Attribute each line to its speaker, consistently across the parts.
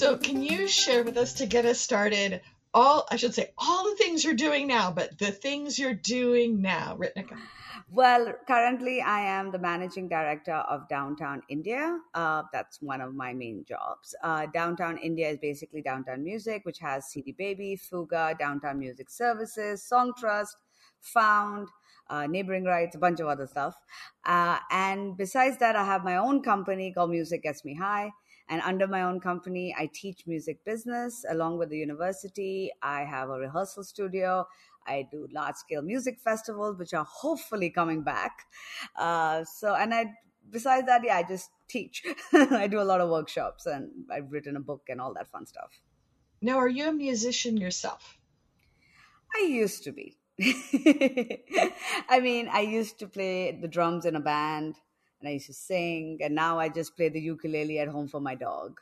Speaker 1: So, can you share with us to get us started all, I should say, all the things you're doing now, but the things you're doing now, Ritnika?
Speaker 2: Well, currently I am the managing director of Downtown India. Uh, that's one of my main jobs. Uh, Downtown India is basically Downtown Music, which has CD Baby, Fuga, Downtown Music Services, Songtrust, Found, uh, neighboring rights, a bunch of other stuff. Uh, and besides that, I have my own company called Music Gets Me High. And under my own company, I teach music business along with the university. I have a rehearsal studio. I do large scale music festivals, which are hopefully coming back. Uh, so, and I, besides that, yeah, I just teach. I do a lot of workshops and I've written a book and all that fun stuff.
Speaker 1: Now, are you a musician yourself?
Speaker 2: I used to be. I mean, I used to play the drums in a band and I used to sing, and now I just play the ukulele at home for my dog.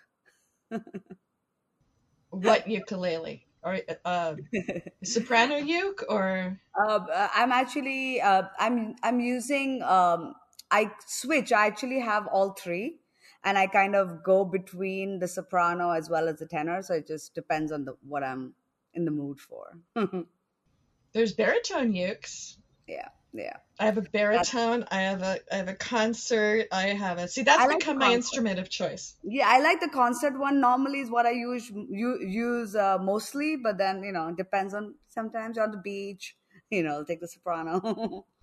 Speaker 1: what ukulele? Or uh, soprano uke or?
Speaker 2: Uh, I'm actually uh, I'm I'm using um, I switch. I actually have all three, and I kind of go between the soprano as well as the tenor. So it just depends on the what I'm in the mood for.
Speaker 1: There's baritone ukes.
Speaker 2: Yeah yeah.
Speaker 1: I have a baritone i have a i have a concert i have a see that's like become my instrument of choice.
Speaker 2: Yeah i like the concert one. Normally is what i use you use uh, mostly but then you know depends on sometimes on the beach you know I'll take the soprano.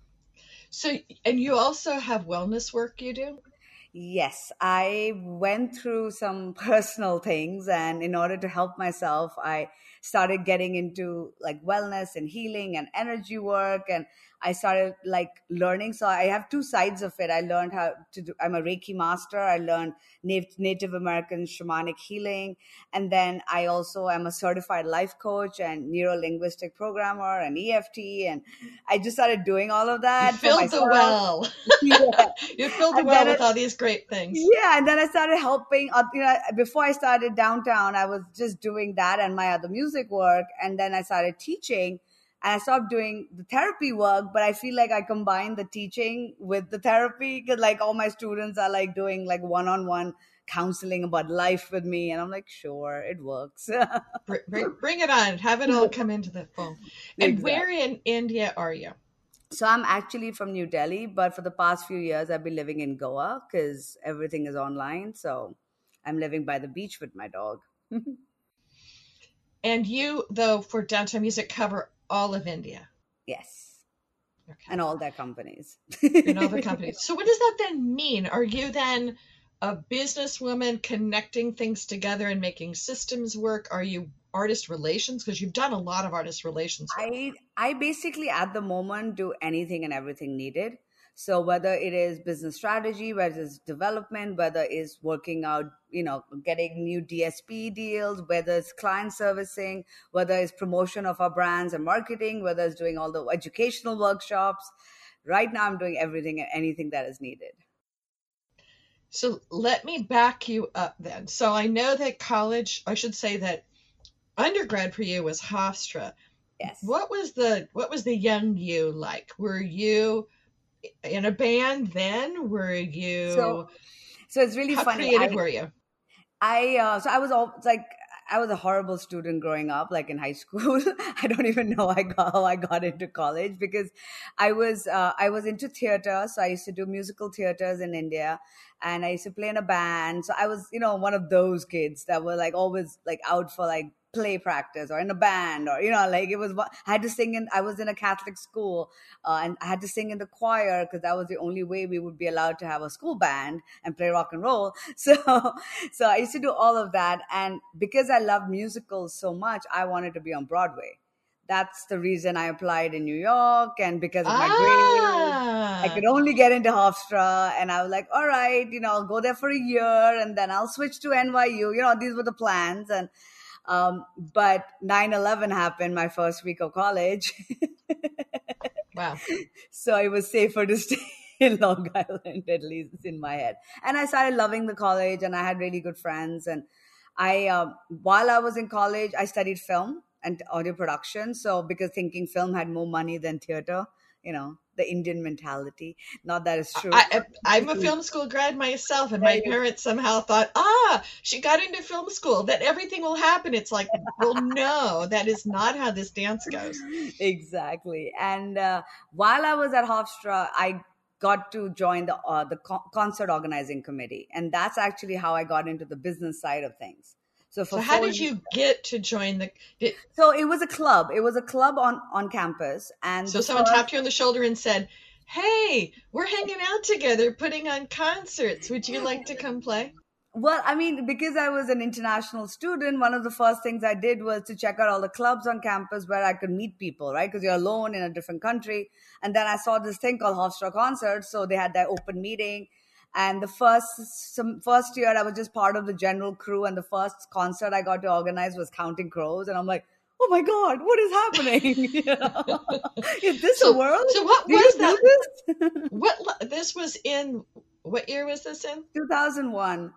Speaker 1: So and you also have wellness work you do
Speaker 2: Yes, I went through some personal things, and in order to help myself, I started getting into like wellness and healing and energy work. And I started like learning. So I have two sides of it. I learned how to do, I'm a Reiki master. I learned Native American shamanic healing. And then I also am a certified life coach and neuro linguistic programmer and EFT. And I just started doing all of that.
Speaker 1: You filled the well. yeah. You filled the well with all these great things.
Speaker 2: Yeah. And then I started helping, you know, before I started downtown, I was just doing that and my other music work. And then I started teaching and I stopped doing the therapy work, but I feel like I combine the teaching with the therapy because like all my students are like doing like one-on-one counseling about life with me and i'm like sure it works
Speaker 1: bring, bring, it on have it all come into the phone and exactly. where in india are you
Speaker 2: so i'm actually from new delhi but for the past few years i've been living in goa because everything is online so i'm living by the beach with my dog
Speaker 1: and you though for downtown music cover all of India.
Speaker 2: Yes. Okay. And all their companies.
Speaker 1: and all the companies. So what does that then mean? Are you then a businesswoman connecting things together and making systems work? Are you artist relations? Because you've done a lot of artist relations.
Speaker 2: Work. I I basically at the moment do anything and everything needed. So whether it is business strategy, whether it's development, whether it's working out, you know, getting new DSP deals, whether it's client servicing, whether it's promotion of our brands and marketing, whether it's doing all the educational workshops. Right now, I'm doing everything and anything that is needed.
Speaker 1: So let me back you up then. So I know that college, I should say that undergrad for you was Hofstra.
Speaker 2: Yes.
Speaker 1: What was the what was the young you like? Were you in a band then? Were you?
Speaker 2: So, so it's really
Speaker 1: how
Speaker 2: funny.
Speaker 1: creative I, were you?
Speaker 2: I uh, so I was all like I was a horrible student growing up, like in high school. I don't even know I got, how I got into college because I was uh, I was into theater, so I used to do musical theaters in India, and I used to play in a band. So I was, you know, one of those kids that were like always like out for like play practice or in a band or you know like it was i had to sing in i was in a catholic school uh, and i had to sing in the choir because that was the only way we would be allowed to have a school band and play rock and roll so so i used to do all of that and because i love musicals so much i wanted to be on broadway that's the reason I applied in New York. And because of my ah. grades, I could only get into Hofstra. And I was like, all right, you know, I'll go there for a year and then I'll switch to NYU. You know, these were the plans. And um, but 9 11 happened my first week of college.
Speaker 1: wow.
Speaker 2: So it was safer to stay in Long Island, at least in my head. And I started loving the college and I had really good friends. And I, uh, while I was in college, I studied film and audio production. So because thinking film had more money than theater, you know, the Indian mentality. Not that it's true.
Speaker 1: I, am a film school grad myself, and my parents somehow thought, ah, she got into film school, that everything will happen. It's like, well, no, that is not how this dance goes.
Speaker 2: Exactly. And uh, while I was at Hofstra, I got to join the uh, the co- concert organizing committee, and that's actually how I got into the business side of things.
Speaker 1: So, so how did you get to join the? Did,
Speaker 2: so it was a club. It was a club on on campus, and
Speaker 1: so someone tapped you on the shoulder and said, "Hey, we're hanging out together, putting on concerts. Would you like to come play?"
Speaker 2: Well, I mean, because I was an international student, one of the first things I did was to check out all the clubs on campus where I could meet people, right? Because you're alone in a different country. And then I saw this thing called Hofstra Concerts. So they had that open meeting. And the first some first year, I was just part of the general crew. And the first concert I got to organize was Counting Crows. And I'm like, oh my God, what is happening? is this
Speaker 1: so,
Speaker 2: a world?
Speaker 1: So what was that? what this was in? What year was this in?
Speaker 2: 2001.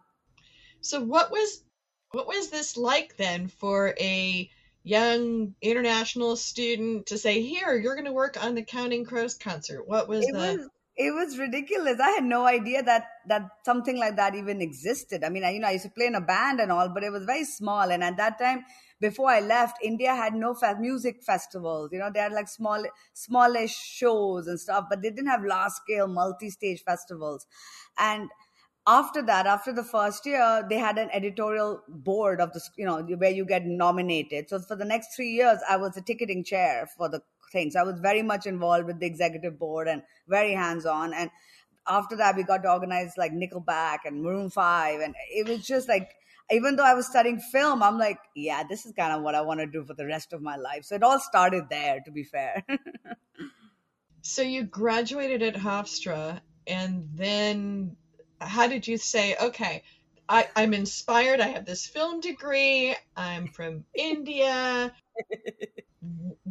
Speaker 1: So what was what was this like then for a young international student to say, "Here, you're going to work on the Counting Crows concert"? What was
Speaker 2: it
Speaker 1: the?
Speaker 2: Was, it was ridiculous. I had no idea that that something like that even existed. I mean, I, you know, I used to play in a band and all, but it was very small. And at that time, before I left, India had no music festivals. You know, they had like small, smallish shows and stuff, but they didn't have large scale, multi stage festivals. And after that, after the first year, they had an editorial board of the, you know, where you get nominated. So for the next three years, I was the ticketing chair for the things. I was very much involved with the executive board and very hands on. And after that, we got to organize like Nickelback and Maroon 5. And it was just like, even though I was studying film, I'm like, yeah, this is kind of what I want to do for the rest of my life. So it all started there, to be fair.
Speaker 1: so you graduated at Hofstra and then how did you say, okay, I, I'm inspired. I have this film degree. I'm from India.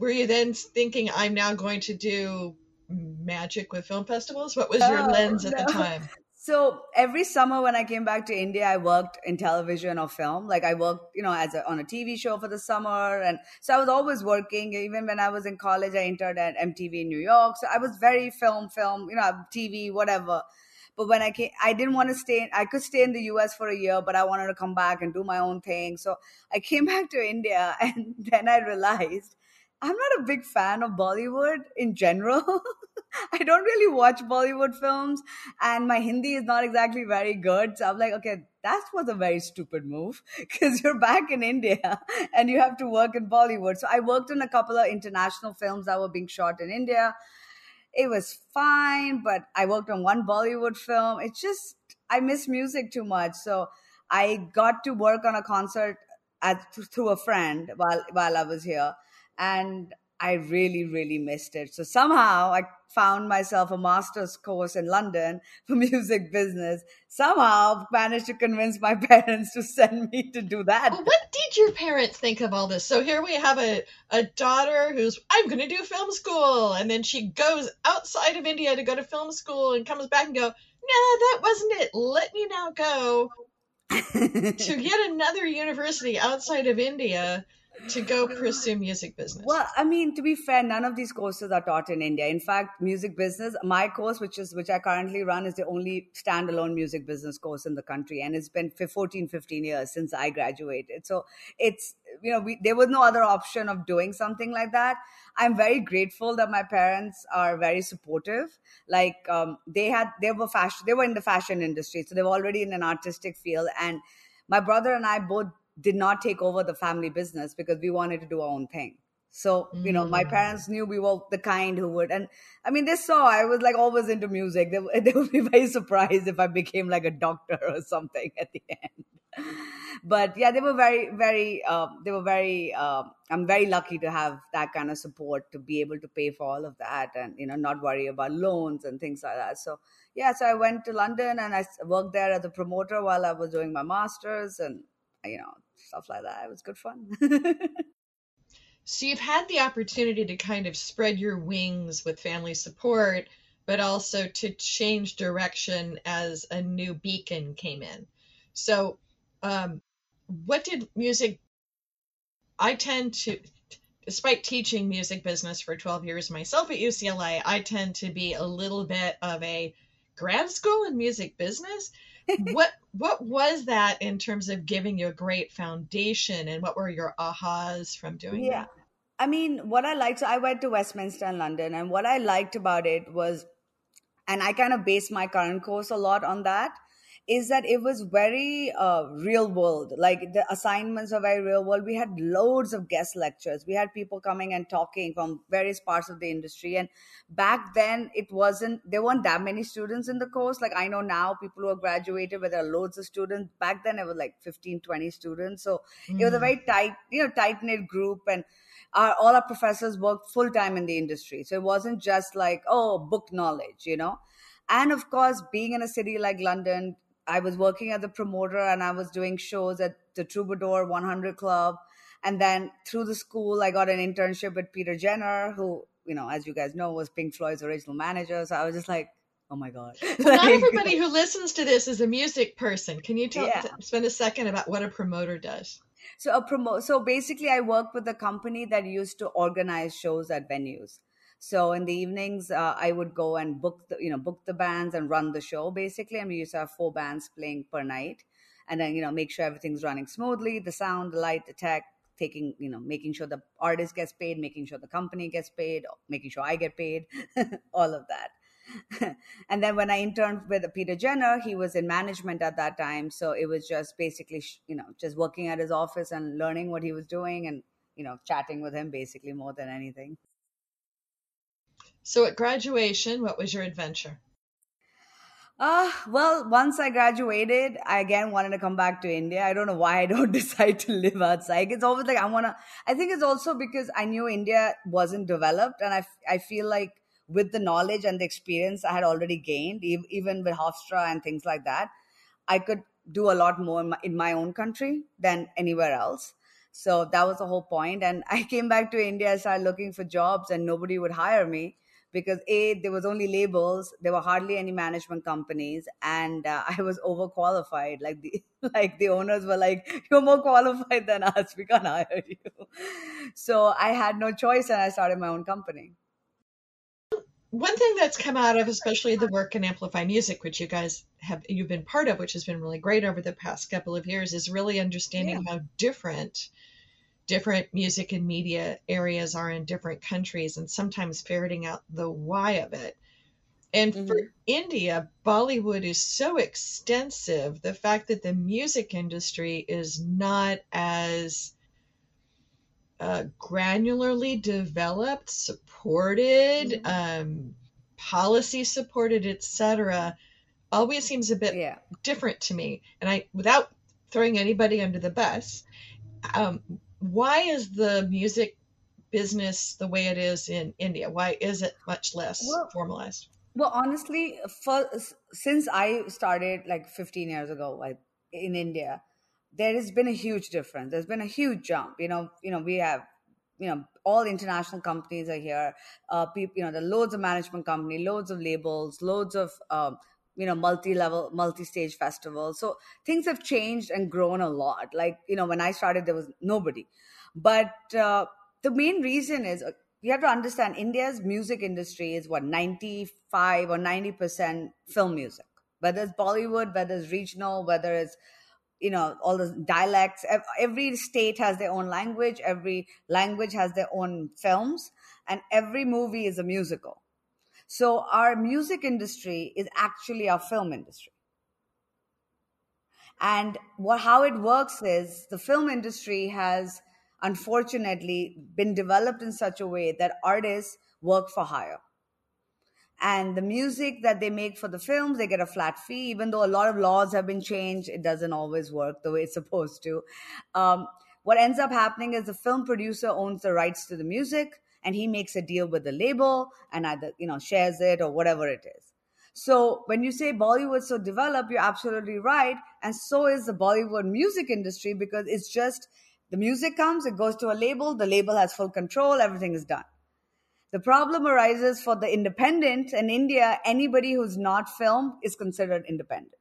Speaker 1: Were you then thinking, I'm now going to do magic with film festivals? What was your lens at no. the time?
Speaker 2: So every summer when I came back to India, I worked in television or film. Like I worked, you know, as a, on a TV show for the summer, and so I was always working. Even when I was in college, I interned at MTV in New York. So I was very film, film, you know, TV, whatever. But when I came, I didn't want to stay. I could stay in the US for a year, but I wanted to come back and do my own thing. So I came back to India, and then I realized I'm not a big fan of Bollywood in general. I don't really watch Bollywood films, and my Hindi is not exactly very good. So I'm like, okay, that was a very stupid move because you're back in India and you have to work in Bollywood. So I worked in a couple of international films that were being shot in India it was fine, but I worked on one Bollywood film. It's just I miss music too much, so I got to work on a concert at, through a friend while while I was here, and I really, really missed it. So somehow I found myself a master's course in London for music business. Somehow managed to convince my parents to send me to do that.
Speaker 1: Well, what did your parents think of all this? So here we have a, a daughter who's, I'm going to do film school. And then she goes outside of India to go to film school and comes back and go, no, that wasn't it. Let me now go to yet another university outside of India to go pursue music business?
Speaker 2: Well, I mean, to be fair, none of these courses are taught in India. In fact, music business, my course, which is which I currently run, is the only standalone music business course in the country, and it's been 14, 15 years since I graduated. So it's you know, we, there was no other option of doing something like that. I'm very grateful that my parents are very supportive. Like um, they had, they were fashion, they were in the fashion industry, so they were already in an artistic field, and my brother and I both did not take over the family business because we wanted to do our own thing. So, you know, my mm. parents knew we were the kind who would, and I mean, they saw I was like always into music. They, they would be very surprised if I became like a doctor or something at the end. But yeah, they were very, very, um, they were very, um, I'm very lucky to have that kind of support to be able to pay for all of that and, you know, not worry about loans and things like that. So, yeah, so I went to London and I worked there as a promoter while I was doing my master's and, you know, stuff like that. It was good fun.
Speaker 1: so you've had the opportunity to kind of spread your wings with family support, but also to change direction as a new beacon came in. So, um, what did music? I tend to despite teaching music business for 12 years myself at UCLA, I tend to be a little bit of a grad school in music business. What what was that in terms of giving you a great foundation and what were your ahas from doing
Speaker 2: yeah.
Speaker 1: that?
Speaker 2: I mean, what I liked, so I went to Westminster in London, and what I liked about it was, and I kind of based my current course a lot on that, is that it was very uh, real world. Like the assignments are very real world. We had loads of guest lectures. We had people coming and talking from various parts of the industry. And back then, it wasn't, there weren't that many students in the course. Like I know now people who are graduated where there are loads of students. Back then, it was like 15, 20 students. So mm. it was a mm. very tight, you know, tight knit group. And our, all our professors worked full time in the industry. So it wasn't just like, oh, book knowledge, you know? And of course, being in a city like London, I was working as a promoter and I was doing shows at the Troubadour 100 Club. And then through the school, I got an internship with Peter Jenner, who, you know, as you guys know, was Pink Floyd's original manager. So I was just like, oh my God.
Speaker 1: Well, not everybody who listens to this is a music person. Can you tell, yeah. spend a second about what a promoter does?
Speaker 2: So a promo, so basically I work with a company that used to organize shows at venues. So in the evenings, uh, I would go and book the, you know, book the bands and run the show basically. And we used to have four bands playing per night, and then you know make sure everything's running smoothly, the sound, the light, the tech, taking you know making sure the artist gets paid, making sure the company gets paid, making sure I get paid, all of that. and then when I interned with Peter Jenner, he was in management at that time, so it was just basically you know just working at his office and learning what he was doing and you know chatting with him basically more than anything.
Speaker 1: So at graduation, what was your adventure?
Speaker 2: Uh, well, once I graduated, I again wanted to come back to India. I don't know why I don't decide to live outside. It's always like I want to, I think it's also because I knew India wasn't developed. And I, I feel like with the knowledge and the experience I had already gained, even with Hofstra and things like that, I could do a lot more in my, in my own country than anywhere else. So that was the whole point. And I came back to India, started looking for jobs, and nobody would hire me because a there was only labels there were hardly any management companies and uh, i was overqualified. Like the like the owners were like you're more qualified than us. We can't hire you. So i had no choice and i started my own company.
Speaker 1: One thing that's come out of especially the work in amplify music which you guys have you've been part of which has been really great over the past couple of years is really understanding yeah. how different different music and media areas are in different countries and sometimes ferreting out the why of it. And mm-hmm. for India, Bollywood is so extensive. The fact that the music industry is not as uh, granularly developed, supported, mm-hmm. um, policy supported, etc., always seems a bit yeah. different to me. And I, without throwing anybody under the bus, um, why is the music business the way it is in India? Why is it much less well, formalized?
Speaker 2: Well, honestly, for, since I started like 15 years ago like, in India, there has been a huge difference. There's been a huge jump. You know, you know, we have, you know, all international companies are here. Uh, people, you know, the loads of management company, loads of labels, loads of um, you know multi-level multi-stage festivals. So things have changed and grown a lot. Like you know when i started there was nobody. But uh, the main reason is uh, you have to understand india's music industry is what 95 or 90% film music. Whether it's bollywood whether it's regional whether it's you know all the dialects every state has their own language every language has their own films and every movie is a musical so our music industry is actually our film industry. And what, how it works is the film industry has unfortunately been developed in such a way that artists work for hire. And the music that they make for the films, they get a flat fee. Even though a lot of laws have been changed, it doesn't always work the way it's supposed to. Um, what ends up happening is the film producer owns the rights to the music and he makes a deal with the label and either you know shares it or whatever it is. So when you say bollywood so developed you're absolutely right and so is the bollywood music industry because it's just the music comes it goes to a label the label has full control everything is done. The problem arises for the independent in india anybody who's not film is considered independent.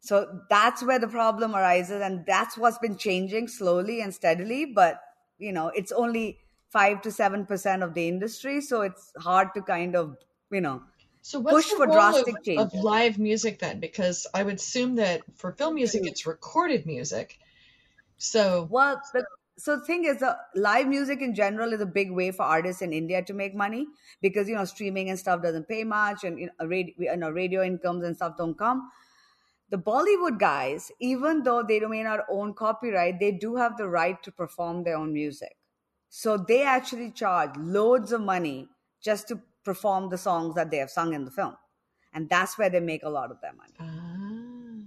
Speaker 2: So that's where the problem arises and that's what's been changing slowly and steadily but you know it's only five to seven percent of the industry, so it's hard to kind of you know
Speaker 1: so what's
Speaker 2: push
Speaker 1: the
Speaker 2: for
Speaker 1: role
Speaker 2: drastic
Speaker 1: of,
Speaker 2: changes.
Speaker 1: of live music then? Because I would assume that for film music, it's recorded music. So
Speaker 2: Well, the, so the thing is, the live music in general is a big way for artists in India to make money because you know streaming and stuff doesn't pay much, and you know, radio, you know radio incomes and stuff don't come. The Bollywood guys, even though they may not own copyright, they do have the right to perform their own music. So they actually charge loads of money just to perform the songs that they have sung in the film, and that's where they make a lot of their money.
Speaker 1: Ah.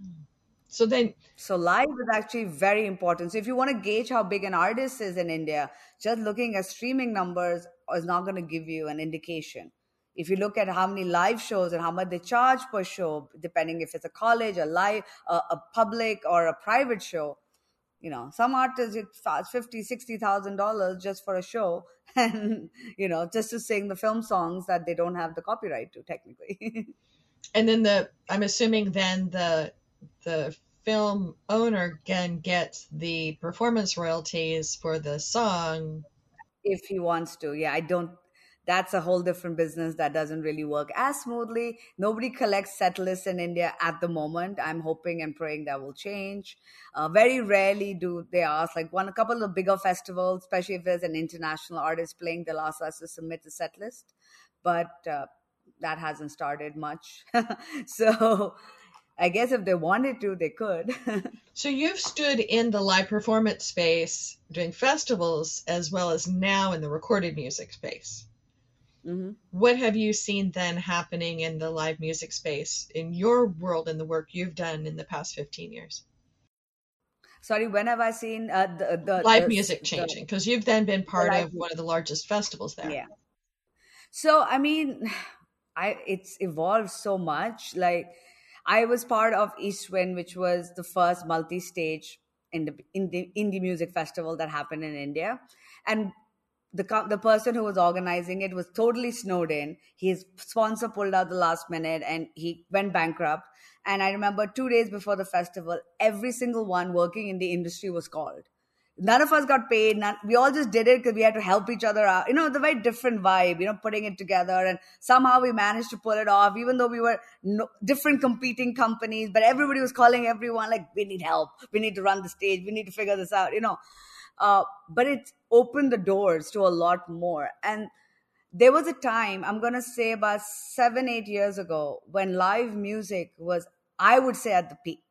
Speaker 1: so then
Speaker 2: So live is actually very important. So if you want to gauge how big an artist is in India, just looking at streaming numbers is not going to give you an indication. If you look at how many live shows and how much they charge per show, depending if it's a college, a live, a, a public, or a private show, you know, some artists it fifty, sixty thousand dollars just for a show, and you know, just to sing the film songs that they don't have the copyright to technically.
Speaker 1: and then the I'm assuming then the the film owner can get the performance royalties for the song.
Speaker 2: if he wants to. Yeah, I don't. That's a whole different business that doesn't really work as smoothly. Nobody collects set lists in India at the moment. I'm hoping and praying that will change. Uh, very rarely do they ask, like one, a couple of bigger festivals, especially if there's an international artist playing, they'll ask us to submit a set list. But uh, that hasn't started much. so I guess if they wanted to, they could.
Speaker 1: So you've stood in the live performance space doing festivals as well as now in the recorded music space.
Speaker 2: Hmm
Speaker 1: What have you seen then happening in the live music space in your world and the work you've done in the past 15 years?
Speaker 2: Sorry, when have I seen uh, the, the
Speaker 1: Live
Speaker 2: the-
Speaker 1: music changing because you've then been part
Speaker 2: live
Speaker 1: of one of the largest festivals there.
Speaker 2: Yeah. So I mean, I it's evolved so much. Like I was part of East Wind, which was the first multi-stage indie, indie, indie music festival that happened in India, and the the person who was organizing it was totally snowed in. His sponsor pulled out the last minute, and he went bankrupt. And I remember two days before the festival, every single one working in the industry was called none of us got paid. None, we all just did it because we had to help each other out. You know, the very different vibe, you know, putting it together. And somehow we managed to pull it off, even though we were no, different competing companies, but everybody was calling everyone like, we need help. We need to run the stage. We need to figure this out, you know. Uh, but it opened the doors to a lot more. And there was a time, I'm going to say about seven, eight years ago, when live music was, I would say, at the peak.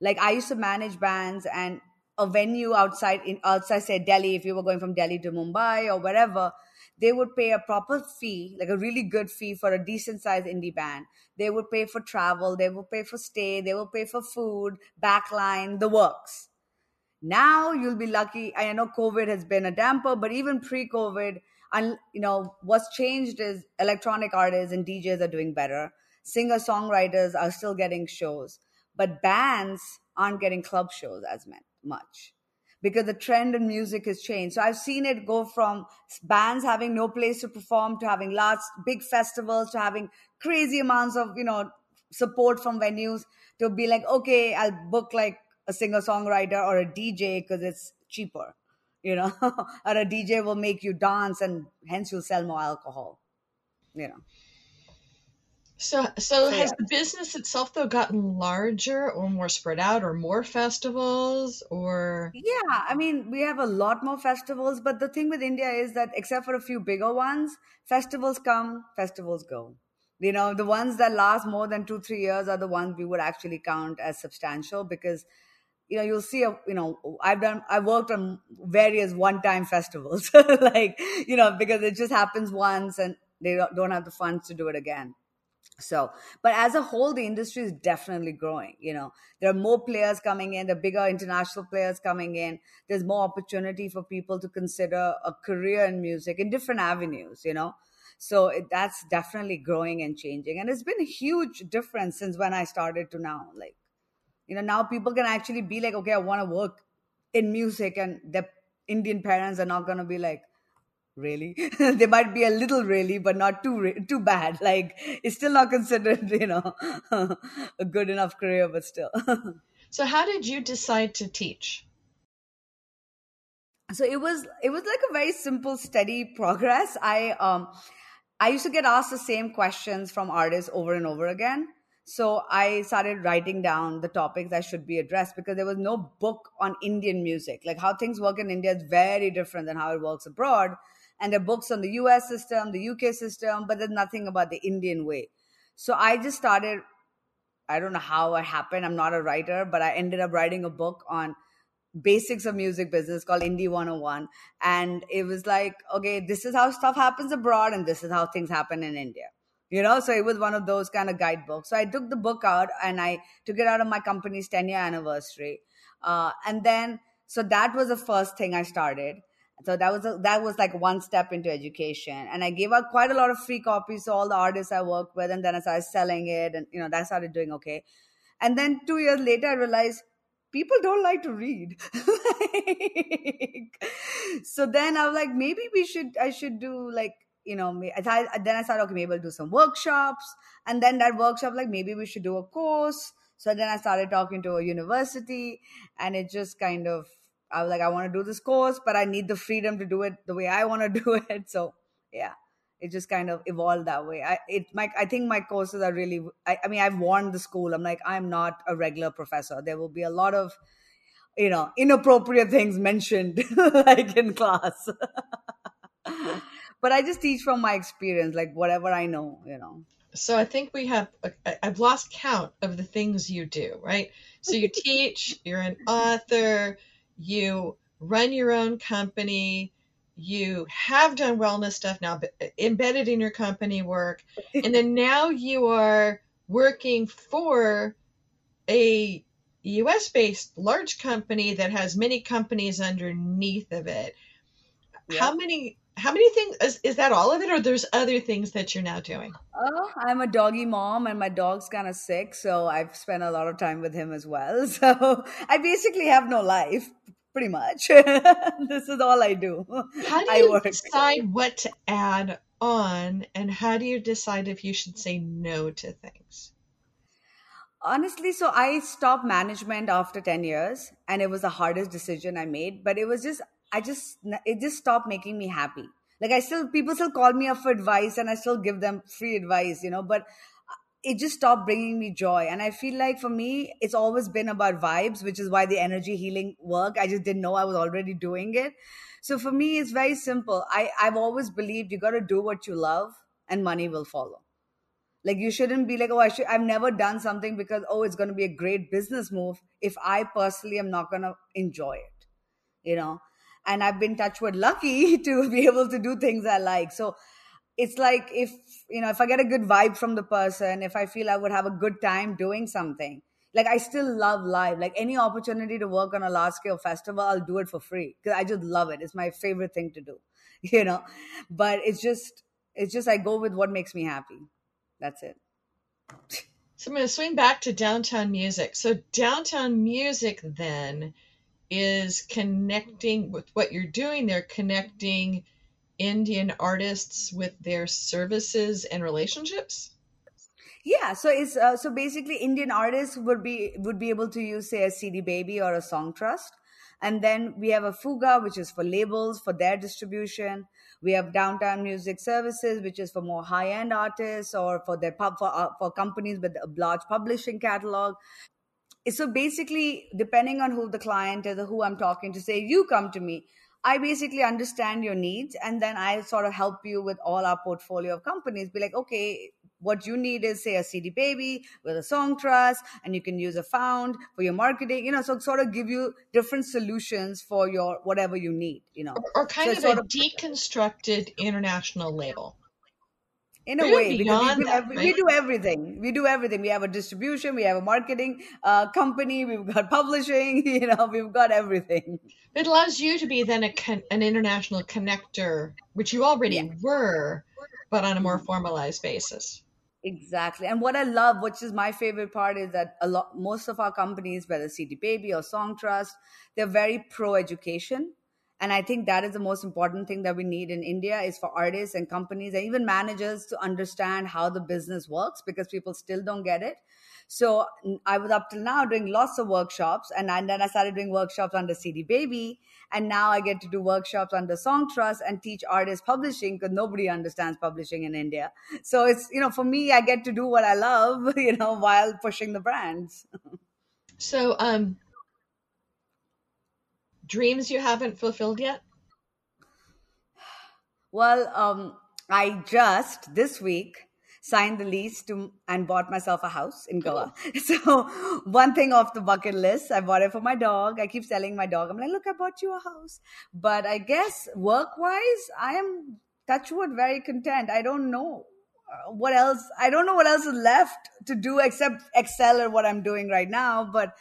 Speaker 2: Like I used to manage bands and a venue outside in outside say Delhi, if you were going from Delhi to Mumbai or wherever, they would pay a proper fee, like a really good fee for a decent sized indie band. They would pay for travel, they would pay for stay, they would pay for food, backline, the works. Now you'll be lucky. I know COVID has been a damper, but even pre-COVID, and you know what's changed is electronic artists and DJs are doing better. Singer songwriters are still getting shows, but bands aren't getting club shows as much because the trend in music has changed. So I've seen it go from bands having no place to perform to having large, big festivals to having crazy amounts of you know support from venues to be like, okay, I'll book like a singer songwriter or a DJ because it's cheaper, you know, or a DJ will make you dance and hence you'll sell more alcohol, you know.
Speaker 1: So, so
Speaker 2: So,
Speaker 1: has
Speaker 2: yeah.
Speaker 1: the business itself though gotten larger or more spread out or more festivals or
Speaker 2: Yeah, I mean, we have a lot more festivals, but the thing with India is that except for a few bigger ones, festivals come, festivals go. You know, the ones that last more than two, three years are the ones we would actually count as substantial because, you know, you'll see, a, you know, I've done, I've worked on various one time festivals, like, you know, because it just happens once and they don't don't have the funds to do it again. So, but as a whole, the industry is definitely growing. You know, there are more players coming in, the bigger international players coming in. There's more opportunity for people to consider a career in music in different avenues, you know. So it, that's definitely growing and changing. And it's been a huge difference since when I started to now. Like, you know, now people can actually be like, okay, I want to work in music, and their Indian parents are not going to be like, really? They might be a little really but not too too bad. Like it's still not considered you know a good enough career but still.
Speaker 1: So how did you decide to teach?
Speaker 2: so it was it was like a very simple steady progress. I um i used to get asked the same questions from artists over and over again so i started writing down the topics that should be addressed because there was no book on indian music like how things work in india is very different than how it works abroad and there are books on the us system the uk system but there's nothing about the indian way so i just started i don't know how it happened i'm not a writer but i ended up writing a book on basics of music business called Indie 101. And it was like, okay, this is how stuff happens abroad and this is how things happen in India. You know, so it was one of those kind of guidebooks. So I took the book out and I took it out of my company's 10 year anniversary. Uh, and then, so that was the first thing I started. So that was a, that was like one step into education, and I gave out quite a lot of free copies to all the artists I worked with, and then I started selling it, and you know that started doing okay. And then two years later, I realized people don't like to read like, so then i was like maybe we should i should do like you know I then i thought okay maybe i'll do some workshops and then that workshop like maybe we should do a course so then i started talking to a university and it just kind of i was like i want to do this course but i need the freedom to do it the way i want to do it so yeah it just kind of evolved that way. I it my I think my courses are really. I, I mean, I've warned the school. I'm like, I'm not a regular professor. There will be a lot of, you know, inappropriate things mentioned like in class. but I just teach from my experience, like whatever I know, you know.
Speaker 1: So I think we have. I've lost count of the things you do. Right. So you teach. You're an author. You run your own company you have done wellness stuff now uh, embedded in your company work and then now you are working for a US based large company that has many companies underneath of it how many how many things is, is that all of it or there's other things that you're now doing
Speaker 2: oh i'm a doggy mom and my dog's kind of sick so i've spent a lot of time with him as well so i basically have no life pretty much. this is all I do.
Speaker 1: How do you decide what to add on, and how do you decide if you should say no to things?
Speaker 2: Honestly, so I stopped management after 10 years, and it was the hardest decision I made, but it was just, I just, it just stopped making me happy. Like I still, people still call me up for advice and I still give them free advice, you know, but uh, it just stopped bringing me joy. And I feel like for me, it's always been about vibes, which is why the energy healing work, I just didn't know I was already doing it. So for me, it's very simple. I, I've always believed you got to do what you love and money will follow. Like you shouldn't be like, oh, I should, I've never done something because, oh, it's going to be a great business move if I personally am not going to enjoy it, you know? And I've been touched with lucky to be able to do things I like. So it's like if you know if i get a good vibe from the person if i feel i would have a good time doing something like i still love live. Like any opportunity to work on a large scale festival i'll do it for free because i just love it. It's my favorite thing to do you know? But it's just it's just i go with what makes me happy. That's it.
Speaker 1: So i'm going to swing back to downtown music. So downtown music then is connecting with what you're doing they're connecting Indian artists with their services and relationships?
Speaker 2: Yeah, so it's uh, so basically Indian artists would be would be able to use say a CD Baby or a Songtrust, and then we have a Fuga which is for labels for their distribution. We have Downtown Music Services which is for more high end artists or for their pub for uh, for companies with a large publishing catalog. So basically, depending on who the client is or who I'm talking to, say you come to me, I basically understand your needs and then I sort of help you with all our portfolio of companies. Be like, okay, what you need is say a CD baby with a Songtrust and you can use a found for your marketing, you know, so sort of give you different solutions for your whatever you need, you know.
Speaker 1: Or, or kind so of a of, deconstructed international label
Speaker 2: in a way because we do, that, we do, everything. We do everything. We have a distribution we have a marketing uh, company we've got publishing you know we've got everything.
Speaker 1: It allows you to be then a con- an international connector which you already yeah. were but on a more formalized basis.
Speaker 2: Exactly. And what i love which is my favorite part is that a lot most of our companies whether cd baby or Songtrust, they're very pro education and i think that is the most important thing that we need in india is for artists and companies and even managers to understand how the business works because people still don't get it so I was up till now doing lots of workshops, and, then I started doing workshops under CD Baby, and now I get to do workshops under Songtrust and teach artists publishing because nobody understands publishing in India. So it's you know for me, I get to do what I love, you know, while pushing the brands.
Speaker 1: so um, dreams you haven't fulfilled yet?
Speaker 2: Well, um, I just this week signed the lease to and bought myself a house in Goa. So one thing off the bucket list, I bought it for my dog. I keep telling my dog, I'm like, look, I bought you a house. But I guess work wise, I am touchwood very content. I don't know uh, what else. I don't know what else is left to do except excel at what I'm doing right now. But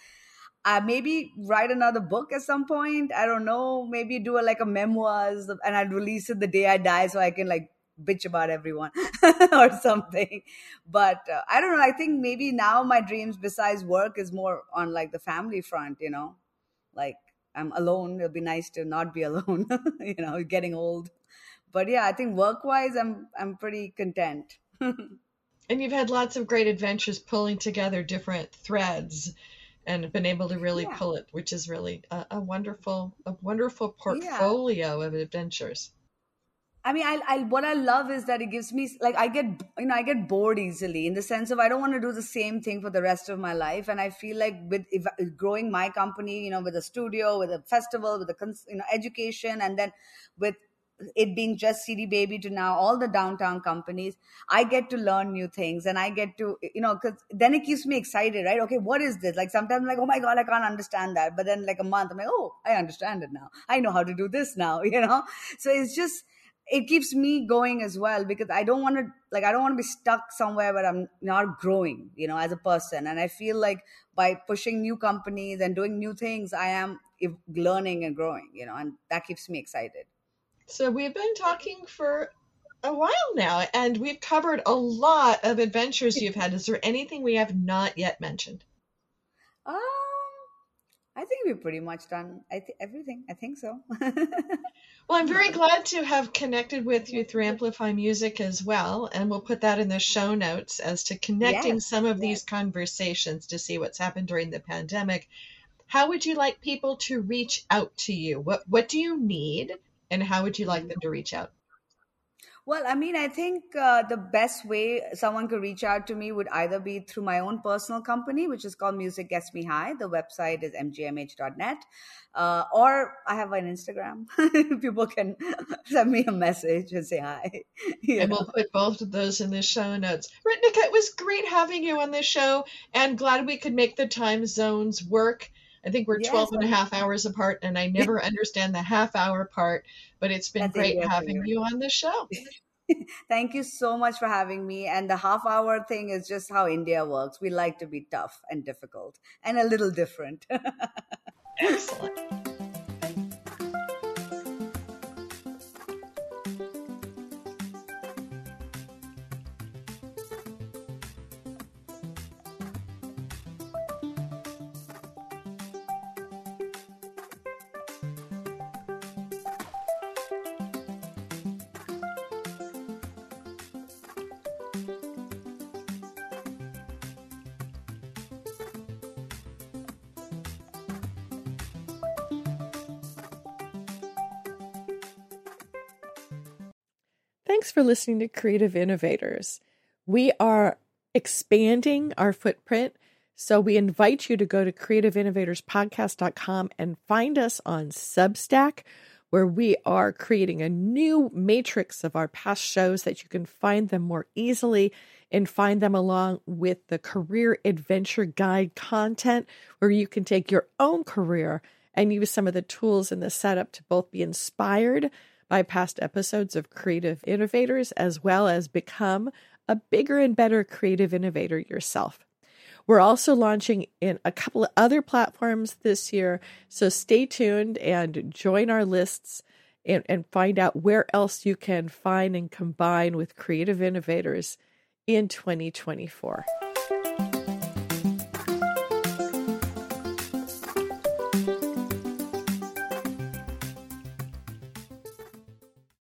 Speaker 2: uh, maybe write another book at some point. I don't know. Maybe do a, like a memoirs and I'd release it the day I die so I can like bitch about everyone or something. But uh, I don't know. I think maybe now my dreams besides work is more on like the family front, you know, like I'm alone. It'll be nice to not be alone, you know, getting old. But yeah, I think work wise, I'm, I'm pretty content.
Speaker 1: and you've had lots of great adventures pulling together different threads and been able to really yeah. pull it, which is really a, a wonderful, a wonderful portfolio yeah. of adventures.
Speaker 2: I mean, I, I what I love is that it gives me like I get you know I get bored easily in the sense of I don't want to do the same thing for the rest of my life, and I feel like with if, growing my company, you know, with a studio, with a festival, with a you know education, and then with it being just CD Baby to now all the downtown companies, I get to learn new things and I get to, you know, because then it keeps me excited, right? Okay, what is this? Like sometimes I'm like, oh my God, I can't understand that. But then like a month, I'm like, oh, I understand it now. I know how to do this now, you know? So it's just, it keeps me going as well because I don't want to like I don't want to be stuck somewhere where I'm not growing, you know, as a person. And I feel like by pushing new companies and doing new things, I am learning and growing, you know, and that keeps me excited.
Speaker 1: So we've been talking for a while now, and we've covered a lot of adventures you've had. Is there anything we have not yet mentioned?
Speaker 2: Um, I think we've pretty much done I th- everything. I think so.
Speaker 1: well, I'm very glad to have connected with you through Amplify Music as well, and we'll put that in the show notes as to connecting yes, some of yes. these conversations to see what's happened during the pandemic. How would you like people to reach out to you? What What do you need, and how would you like them to reach out?
Speaker 2: Well, I mean, I think uh, the best way someone could reach out to me would either be through my own personal company, which is called Music Gets Me High. The website is mgmh.net. Uh, or I have an Instagram. People can send me a message and say hi.
Speaker 1: and know? we'll put both of those in the show notes. Ritnika, it was great having you on the show and glad we could make the time zones work. I think we're yes, 12 and a half hours apart, and I never understand the half hour part, but it's been great having you on the show.
Speaker 2: Thank you so much for having me. And the half hour thing is just how India works. We like to be tough and difficult and a little different.
Speaker 1: Excellent. For listening to Creative Innovators. We are expanding our footprint, so we invite you to go to creativeinnovatorspodcast.com and find us on Substack, where we are creating a new matrix of our past shows that you can find them more easily and find them along with the career adventure guide content, where you can take your own career and use some of the tools in the setup to both be inspired by past episodes of Creative Innovators, as well as become a bigger and better creative innovator yourself. We're also launching in a couple of other platforms this year, so stay tuned and join our lists and, and find out where else you can find and combine with creative innovators in 2024.